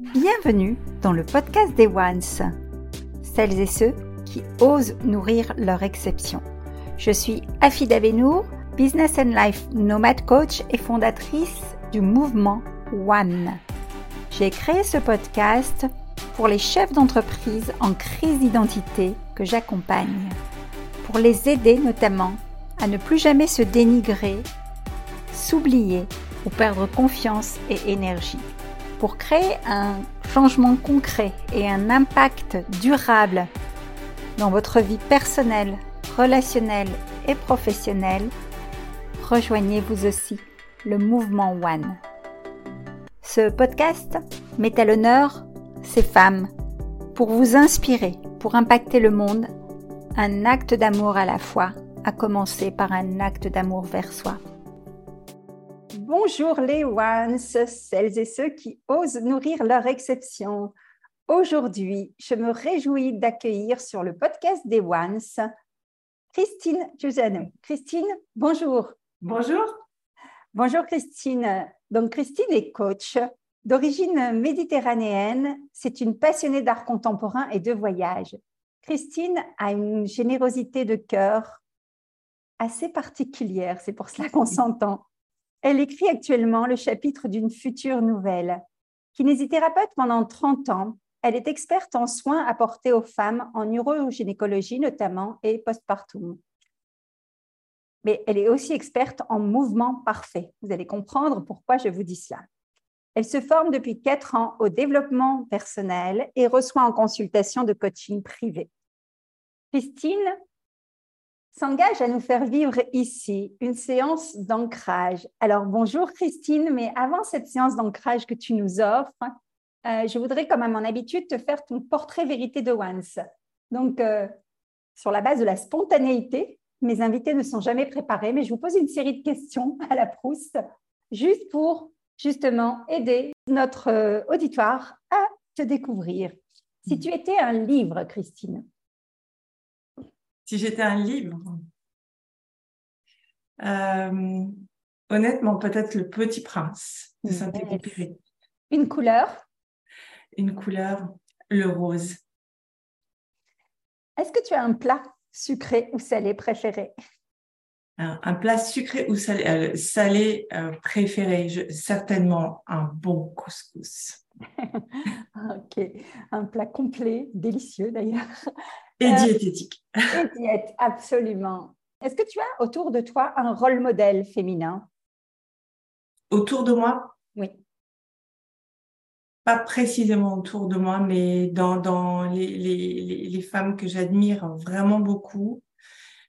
Bienvenue dans le podcast des Ones, celles et ceux qui osent nourrir leur exception. Je suis Afida Benour, Business and Life Nomad Coach et fondatrice du mouvement One. J'ai créé ce podcast pour les chefs d'entreprise en crise d'identité que j'accompagne, pour les aider notamment à ne plus jamais se dénigrer, s'oublier ou perdre confiance et énergie. Pour créer un changement concret et un impact durable dans votre vie personnelle, relationnelle et professionnelle, rejoignez vous aussi le mouvement One. Ce podcast met à l'honneur ces femmes pour vous inspirer, pour impacter le monde, un acte d'amour à la fois, à commencer par un acte d'amour vers soi. Bonjour les ones, celles et ceux qui osent nourrir leur exception. Aujourd'hui, je me réjouis d'accueillir sur le podcast des ones Christine Giussano. Christine, bonjour. Bonjour. Bonjour Christine. Donc Christine est coach d'origine méditerranéenne. C'est une passionnée d'art contemporain et de voyage. Christine a une générosité de cœur assez particulière, c'est pour cela qu'on s'entend. Elle écrit actuellement le chapitre d'une future nouvelle. Kinésithérapeute pendant 30 ans, elle est experte en soins apportés aux femmes en urogynécologie notamment et postpartum. Mais elle est aussi experte en mouvement parfait. Vous allez comprendre pourquoi je vous dis cela. Elle se forme depuis 4 ans au développement personnel et reçoit en consultation de coaching privé. Christine s'engage à nous faire vivre ici une séance d'ancrage. Alors bonjour Christine, mais avant cette séance d'ancrage que tu nous offres, euh, je voudrais, comme à mon habitude, te faire ton portrait vérité de Once. Donc, euh, sur la base de la spontanéité, mes invités ne sont jamais préparés, mais je vous pose une série de questions à la Proust, juste pour justement aider notre euh, auditoire à te découvrir. Si tu étais un livre, Christine, si j'étais un livre, euh, honnêtement, peut-être Le Petit Prince de Saint-Exupéry. Une couleur? Une couleur, le rose. Est-ce que tu as un plat sucré ou salé préféré? Un, plat sucré ou salé, euh, salé euh, préféré, certainement un bon couscous. ok, un plat complet, délicieux d'ailleurs. Et euh, diététique. Et diète, absolument. Est-ce que tu as autour de toi un rôle modèle féminin? Autour de moi? Oui. Pas précisément autour de moi, mais dans, dans les, les, les, femmes que j'admire vraiment beaucoup.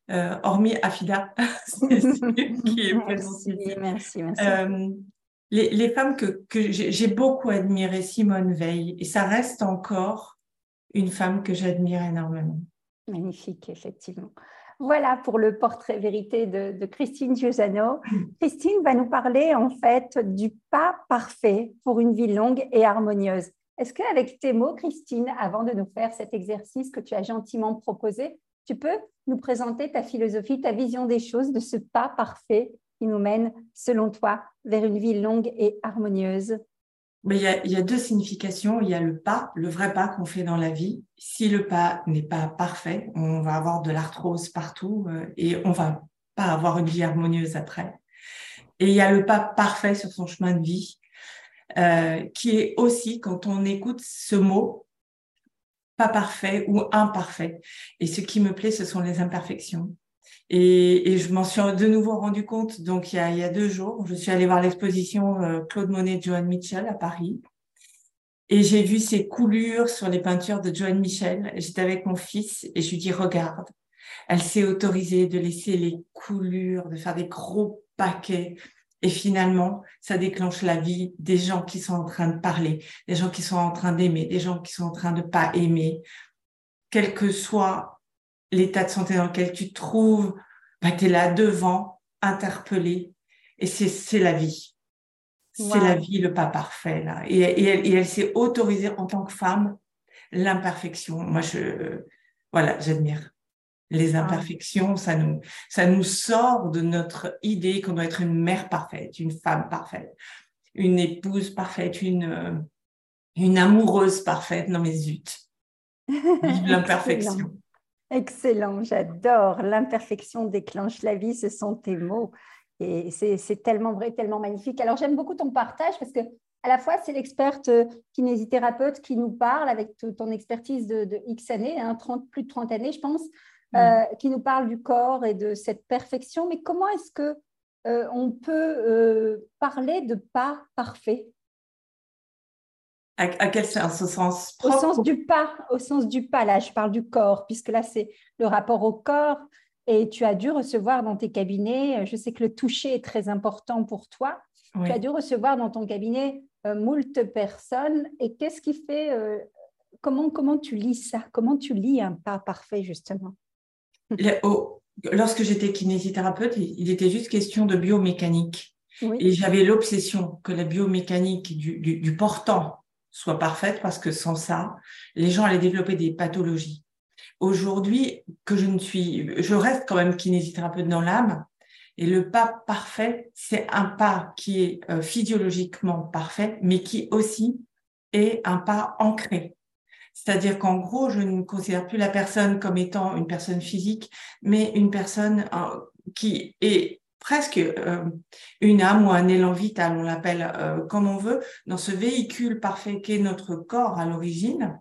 Euh, hormis Afida, qui est merci, merci, merci. Euh, les, les, femmes que, que j'ai beaucoup admirées, Simone Veil, et ça reste encore une femme que j'admire énormément. Magnifique, effectivement. Voilà pour le portrait vérité de, Christine Giussano. Christine va nous parler en fait du pas parfait pour une vie longue et harmonieuse. Est-ce qu'avec tes mots, Christine, avant de nous faire cet exercice que tu as gentiment proposé, tu peux nous présenter ta philosophie, ta vision des choses, de ce pas parfait qui nous mène, selon toi, vers une vie longue et harmonieuse mais il y, a, deux significations. Il y a le pas, le vrai pas qu'on fait dans la vie. Si le pas n'est pas parfait, on va avoir de l'arthrose partout euh, et on va pas avoir une vie harmonieuse après. Et il y a le pas parfait sur son chemin de vie, euh, qui est aussi quand on écoute ce mot pas parfait ou imparfait. Et ce qui me plaît, ce sont les imperfections. Et, je m'en suis de nouveau rendu compte, donc il y a, deux jours, je suis allée voir l'exposition euh, Claude Monet Joan Mitchell à Paris. Et j'ai vu ces coulures sur les peintures de Joan Michel. J'étais avec mon fils et je lui dis, regarde, elle s'est autorisée de laisser les coulures, de faire des gros paquets. Et finalement, ça déclenche la vie des gens qui sont en train de parler, des gens qui sont en train d'aimer, des gens qui sont en train de pas aimer. Quel que soit l'état de santé dans lequel tu te trouves, bah, tu es là devant, interpellé, et c'est la vie. C'est la vie, le pas parfait. Là. Et, et elle, s'est autorisée en tant que femme l'imperfection. Moi, je, voilà, j'admire les imperfections. Ça nous, ça nous sort de notre idée qu'on doit être une mère parfaite, une femme parfaite, une épouse parfaite, une, une amoureuse parfaite. Non mais zut. Vive l'imperfection. Excellent, j'adore. L'imperfection déclenche la vie, ce sont tes mots. Et c'est tellement vrai, tellement magnifique. Alors j'aime beaucoup ton partage parce que à la fois c'est l'experte euh, kinésithérapeute qui nous parle avec ton expertise de, X années, hein, 30, plus de 30 années je pense, euh, qui nous parle du corps et de cette perfection. Mais comment est-ce que euh, on peut parler de pas parfait? À, quel sens Au sens Au sens du pas, au sens du pas. Là, je parle du corps, puisque là, c'est le rapport au corps. Et tu as dû recevoir dans tes cabinets, je sais que le toucher est très important pour toi. Tu as dû recevoir dans ton cabinet euh, moult personnes. Et qu'est-ce qui fait, euh, comment, comment tu lis ça? Comment tu lis un pas parfait, justement? Lorsque j'étais kinésithérapeute, il était juste question de biomécanique. Et j'avais l'obsession que la biomécanique du, du portant soit parfaite parce que sans ça, les gens allaient développer des pathologies. Aujourd'hui, que je ne suis, je reste quand même kinésithérapeute dans l'âme. Et le pas parfait, c'est un pas qui est euh, physiologiquement parfait, mais qui aussi est un pas ancré. C'est-à-dire qu'en gros, je ne considère plus la personne comme étant une personne physique, mais une personne euh, qui est presque euh, une âme ou un élan vital, on l'appelle euh, comme on veut, dans ce véhicule parfait qu'est notre corps à l'origine.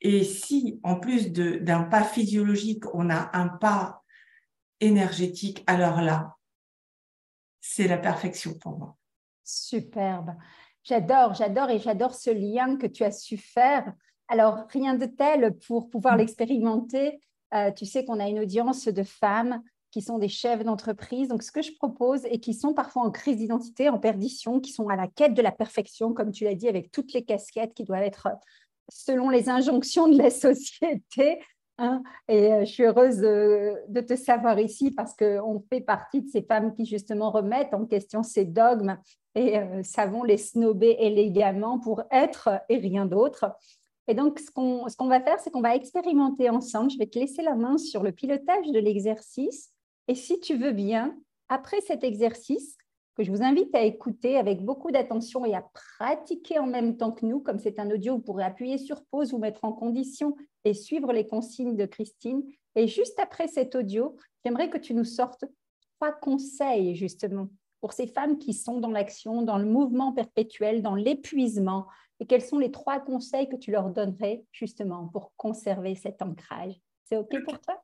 Et si, en plus d'un pas physiologique, on a un pas énergétique, alors là, c'est la perfection pour moi. Superbe. J'adore, j'adore et j'adore ce lien que tu as su faire. Alors, rien de tel pour pouvoir mm. l'expérimenter. Euh, tu sais qu'on a une audience de femmes qui sont des chefs d'entreprise. Donc, ce que je propose et qui sont parfois en crise d'identité, en perdition, qui sont à la quête de la perfection, comme tu l'as dit, avec toutes les casquettes qui doivent être selon les injonctions de la société. Hein. Et euh, je suis heureuse de, te savoir ici parce qu'on fait partie de ces femmes qui justement remettent en question ces dogmes et euh, savons les snober élégamment pour être et rien d'autre. Et donc, ce qu'on ce qu'on va faire, c'est qu'on va expérimenter ensemble. Je vais te laisser la main sur le pilotage de l'exercice et si tu veux bien, après cet exercice, que je vous invite à écouter avec beaucoup d'attention et à pratiquer en même temps que nous, comme c'est un audio, vous pourrez appuyer sur pause, vous mettre en condition et suivre les consignes de Christine. Et juste après cet audio, j'aimerais que tu nous sortes trois conseils justement pour ces femmes qui sont dans l'action, dans le mouvement perpétuel, dans l'épuisement. Et quels sont les trois conseils que tu leur donnerais justement pour conserver cet ancrage? C'est OK pour toi?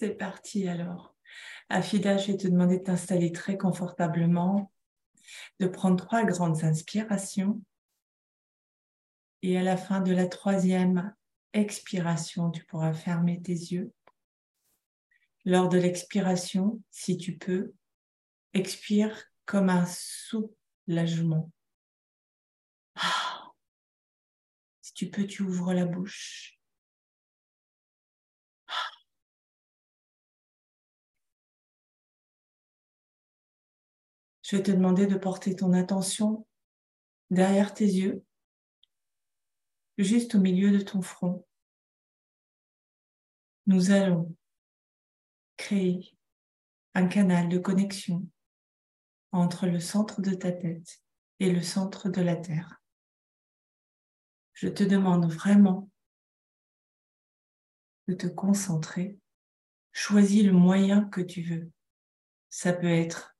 C'est parti alors. Afida, je vais te demander de t'installer très confortablement, de prendre trois grandes inspirations. Et à la fin de la troisième expiration, tu pourras fermer tes yeux. Lors de l'expiration, si tu peux, expire comme un soulagement. Ah. Si tu peux, tu ouvres la bouche. Je vais te demander de porter ton attention derrière tes yeux, juste au milieu de ton front. Nous allons créer un canal de connexion entre le centre de ta tête et le centre de la Terre. Je te demande vraiment de te concentrer. Choisis le moyen que tu veux. Ça peut être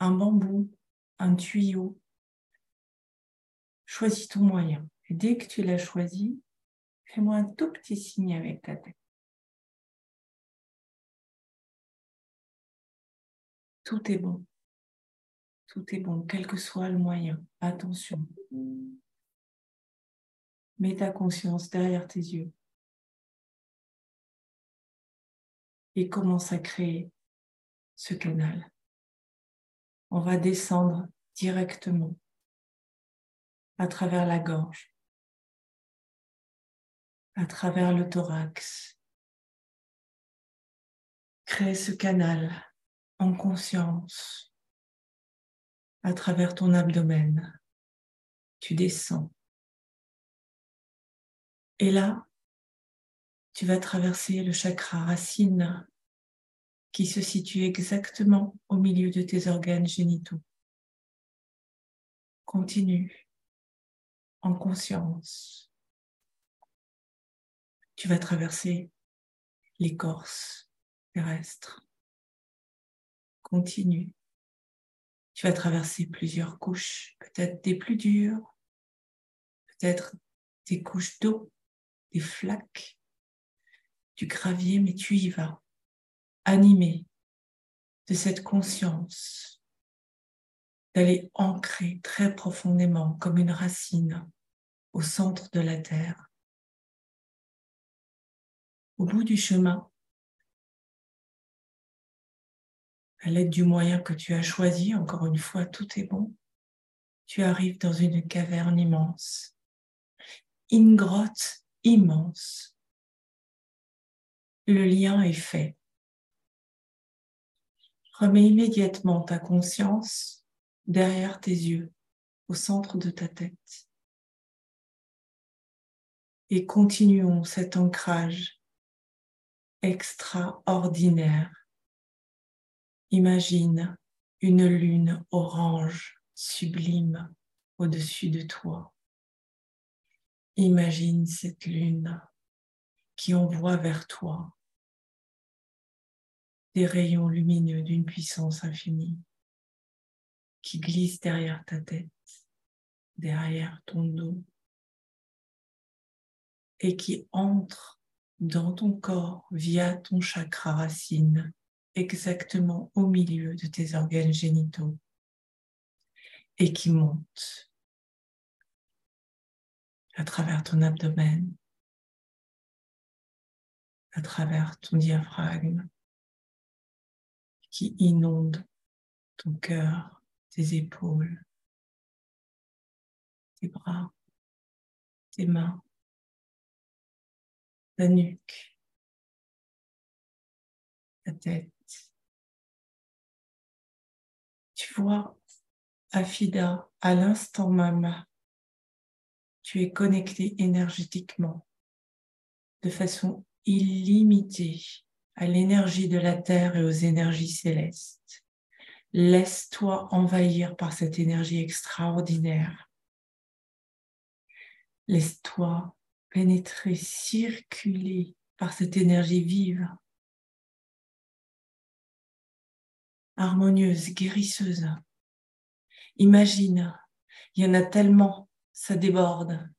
un bambou, un tuyau. Choisis ton moyen. Et dès que tu l'as choisi, fais-moi un tout petit signe avec ta tête. Tout est bon. Tout est bon, quel que soit le moyen. Attention. Mets ta conscience derrière tes yeux. Et commence à créer ce canal on va descendre directement à travers la gorge, à travers le thorax. Crée ce canal en conscience à travers ton abdomen. Tu descends. Et là, tu vas traverser le chakra racine qui se situe exactement au milieu de tes organes génitaux. Continue en conscience. Tu vas traverser l'écorce terrestre. Continue. Tu vas traverser plusieurs couches, peut-être des plus dures, peut-être des couches d'eau, des flaques, du gravier, mais tu y vas, animé de cette conscience, d'aller ancrer très profondément comme une racine au centre de la terre. Au bout du chemin, à l'aide du moyen que tu as choisi, encore une fois, tout est bon, tu arrives dans une caverne immense, une grotte immense. Le lien est fait Remets immédiatement ta conscience derrière tes yeux, au centre de ta tête. Et continuons cet ancrage extraordinaire. Imagine une lune orange sublime au-dessus de toi. Imagine cette lune qui envoie vers toi des rayons lumineux d'une puissance infinie qui glissent derrière ta tête, derrière ton dos et qui entrent dans ton corps via ton chakra racine, exactement au milieu de tes organes génitaux et qui montent à travers ton abdomen, à travers ton diaphragme, qui inonde ton cœur, tes épaules, tes bras, tes mains, ta nuque, ta tête. Tu vois, Afida, à l'instant même, tu es connecté énergétiquement de façon illimitée à l'énergie de la terre et aux énergies célestes. Laisse-toi envahir par cette énergie extraordinaire. Laisse-toi pénétrer, circuler par cette énergie vive, harmonieuse, guérisseuse. Imagine, il y en a tellement, ça déborde,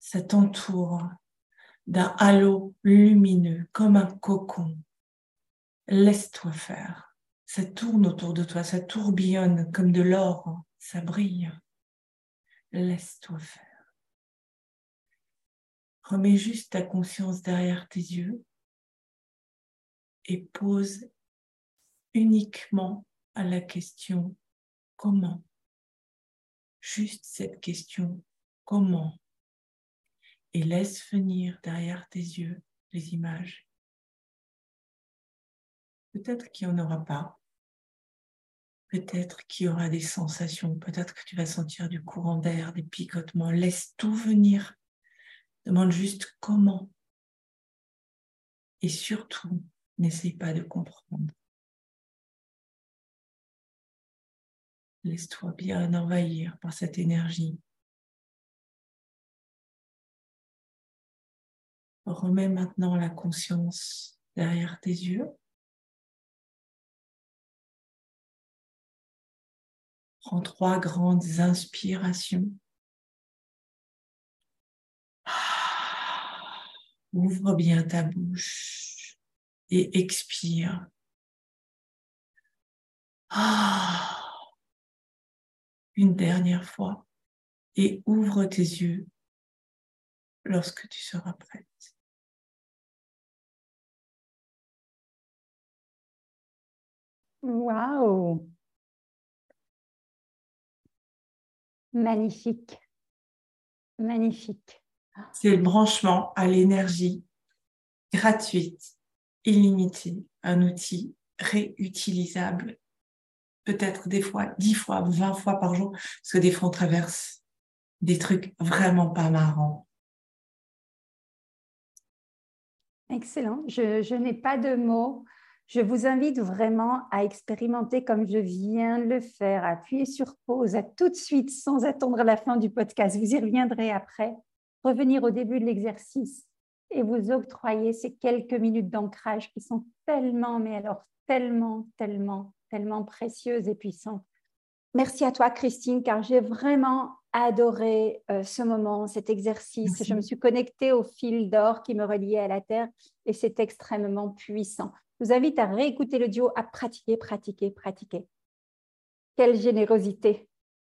ça t'entoure, d'un halo lumineux, comme un cocon. Laisse-toi faire. Ça tourne autour de toi, ça tourbillonne comme de l'or, ça brille. Laisse-toi faire. Remets juste ta conscience derrière tes yeux et pose uniquement à la question comment. Juste cette question comment et laisse venir derrière tes yeux les images. Peut-être qu'il n'y en aura pas. Peut-être qu'il y aura des sensations. Peut-être que tu vas sentir du courant d'air, des picotements. Laisse tout venir. Demande juste comment. Et surtout, n'essaye pas de comprendre. Laisse-toi bien envahir par cette énergie Remets maintenant la conscience derrière tes yeux. Prends trois grandes inspirations. Ouvre bien ta bouche et expire. Une dernière fois et ouvre tes yeux lorsque tu seras prête. Waouh Magnifique. Magnifique. C'est le branchement à l'énergie gratuite, illimitée, un outil réutilisable, peut-être des fois, dix fois, vingt fois par jour, parce que des fois on traverse des trucs vraiment pas marrants. Excellent. Je, je n'ai pas de mots Je vous invite vraiment à expérimenter comme je viens de le faire, à appuyer sur pause, à tout de suite, sans attendre la fin du podcast. Vous y reviendrez après. Revenir au début de l'exercice et vous octroyer ces quelques minutes d'ancrage qui sont tellement, mais alors tellement, tellement, tellement précieuses et puissantes. Merci à toi, Christine, car j'ai vraiment adoré euh, ce moment, cet exercice. Je me suis connectée au fil d'or qui me reliait à la Terre et c'est extrêmement puissant. Je vous invite à réécouter le duo, à pratiquer, pratiquer, pratiquer. Quelle générosité.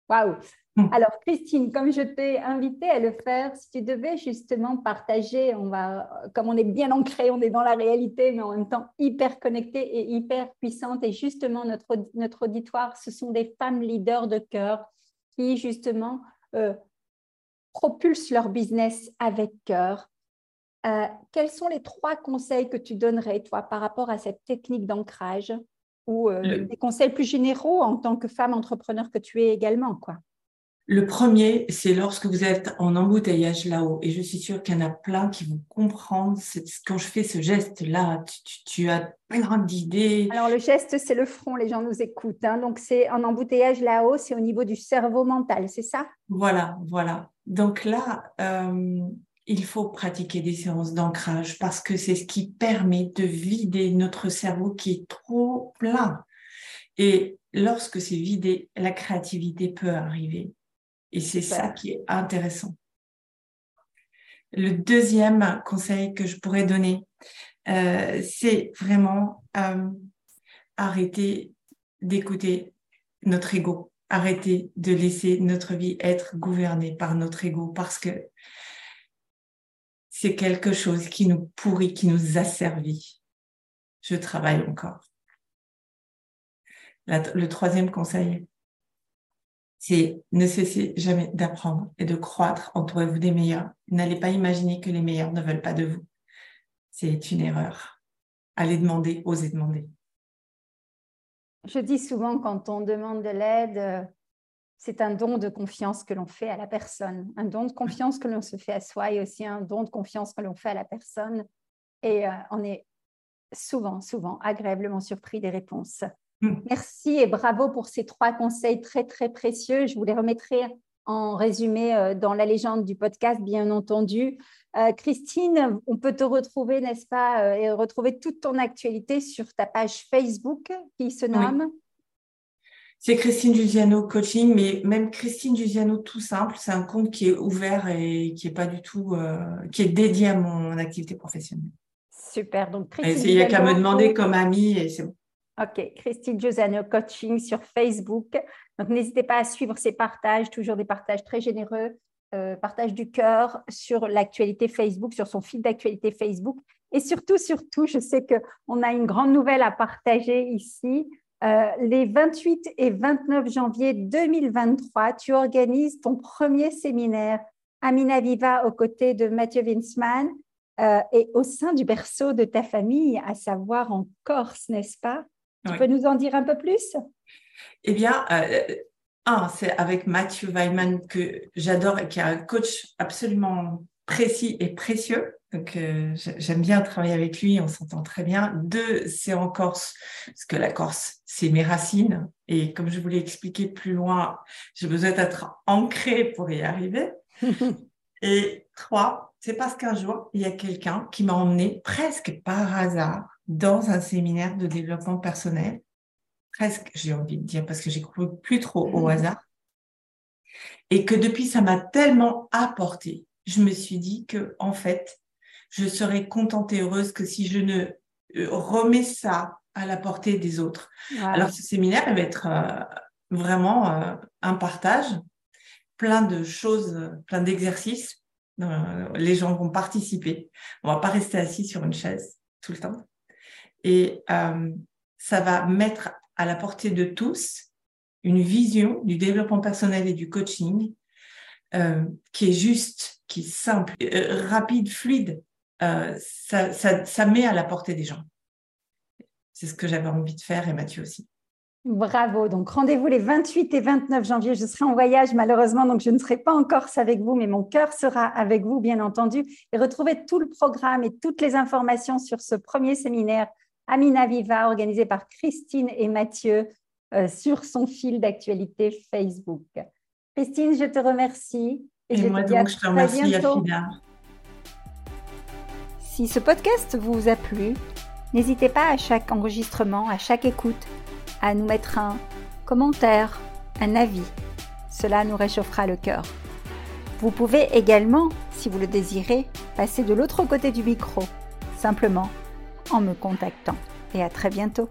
Waouh. Alors, Christine, comme je t'ai invité à le faire, si tu devais justement partager, on va, comme on est bien ancré, on est dans la réalité, mais en même temps hyper connecté et hyper puissante. Et justement, notre, notre auditoire, ce sont des femmes leaders de cœur qui, justement, euh, propulsent leur business avec cœur. Euh, quels sont les trois conseils que tu donnerais, toi, par rapport à cette technique d'ancrage ou euh, des conseils plus généraux en tant que femme entrepreneur que tu es également, quoi? Le premier, c'est lorsque vous êtes en embouteillage là-haut. Et je suis sûre qu'il y en a plein qui vont comprendre quand je fais ce geste-là. Tu, as plein d'idées. Alors, le geste, c'est le front. Les gens nous écoutent. Hein. Donc, c'est en embouteillage là-haut, c'est au niveau du cerveau mental, c'est ça? Voilà, voilà. Donc là, euh, il faut pratiquer des séances d'ancrage parce que c'est ce qui permet de vider notre cerveau qui est trop plein. Et lorsque c'est vidé, la créativité peut arriver. Et c'est ça qui est intéressant. Le deuxième conseil que je pourrais donner, euh, c'est vraiment euh, arrêter d'écouter notre ego, arrêter de laisser notre vie être gouvernée par notre ego parce que c'est quelque chose qui nous pourrit, qui nous asservit. Je travaille encore. le troisième conseil, c'est ne cessez jamais d'apprendre et de croître. Entourez-vous des meilleurs. N'allez pas imaginer que les meilleurs ne veulent pas de vous. C'est une erreur. Allez demander, osez demander. Je dis souvent quand on demande de l'aide, euh, c'est un don de confiance que l'on fait à la personne, un don de confiance que l'on se fait à soi et aussi un don de confiance que l'on fait à la personne. Et euh, on est souvent, souvent agréablement surpris des réponses. Mm. Merci et bravo pour ces trois conseils très, très précieux. Je vous les remettrai en résumé euh, dans la légende du podcast, bien entendu. Euh, Christine, on peut te retrouver, n'est-ce pas, et retrouver toute ton actualité sur ta page Facebook qui se nomme C'est Christine Giusiano Coaching, mais même Christine Giusiano tout simple, c'est un compte qui est ouvert et qui est pas du tout, qui est dédié à mon activité professionnelle. Super. Donc, Christine il n'y a qu'à me demander comme amie et c'est bon. Ok, Christine Giussano Coaching sur Facebook. Donc, n'hésitez pas à suivre ses partages, toujours des partages très généreux, euh, partage du cœur sur l'actualité Facebook, sur son fil d'actualité Facebook. Et surtout, surtout, je sais qu'on a une grande nouvelle à partager ici. Euh, les 28 et 29 janvier 2023, tu organises ton premier séminaire Amina Viva aux côtés de Mathieu Winsman euh, et au sein du berceau de ta famille, à savoir en Corse, n'est-ce pas? Tu peux nous en dire un peu plus? Eh bien, euh, un, c'est avec Mathieu Weiman que j'adore et qui est un coach absolument précis et précieux. Donc, euh, j'aime bien travailler avec lui, on s'entend très bien. Deux, c'est en Corse, parce que la Corse, c'est mes racines. Et comme je vous l'ai expliqué plus loin, j'ai besoin d'être ancré pour y arriver. et trois, c'est parce qu'un jour, il y a quelqu'un qui m'a emmené presque par hasard dans un séminaire de développement personnel, presque, j'ai envie de dire, parce que j'ai cru plus trop au mhm. hasard, et que depuis, ça m'a tellement apporté. Je me suis dit que, en fait, je serais contente et heureuse que si je ne euh, remets ça à la portée des autres. Alors, ce séminaire, il va être euh, vraiment euh, un partage, plein de choses, plein d'exercices. les gens vont participer. On va pas rester assis sur une chaise tout le temps. Et ça va mettre à la portée de tous une vision du développement personnel et du coaching qui est juste, qui est simple, rapide, fluide. Ça, ça, ça, met à la portée des gens. C'est ce que j'avais envie de faire et Mathieu aussi. Bravo. Donc, rendez-vous les 28 et 29 janvier. Je serai en voyage, malheureusement, donc je ne serai pas en Corse avec vous, mais mon cœur sera avec vous, bien entendu. Et retrouvez tout le programme et toutes les informations sur ce premier séminaire Amina Viva, organisé par Christine et Mathieu euh, sur son fil d'actualité Facebook. Christine, je te remercie. Et, je moi donc, je te remercie, Yafina. Si ce podcast vous a plu, n'hésitez pas à chaque enregistrement, à chaque écoute, à nous mettre un commentaire, un avis. Cela nous réchauffera le cœur. Vous pouvez également, si vous le désirez, passer de l'autre côté du micro, simplement en me contactant. Et à très bientôt.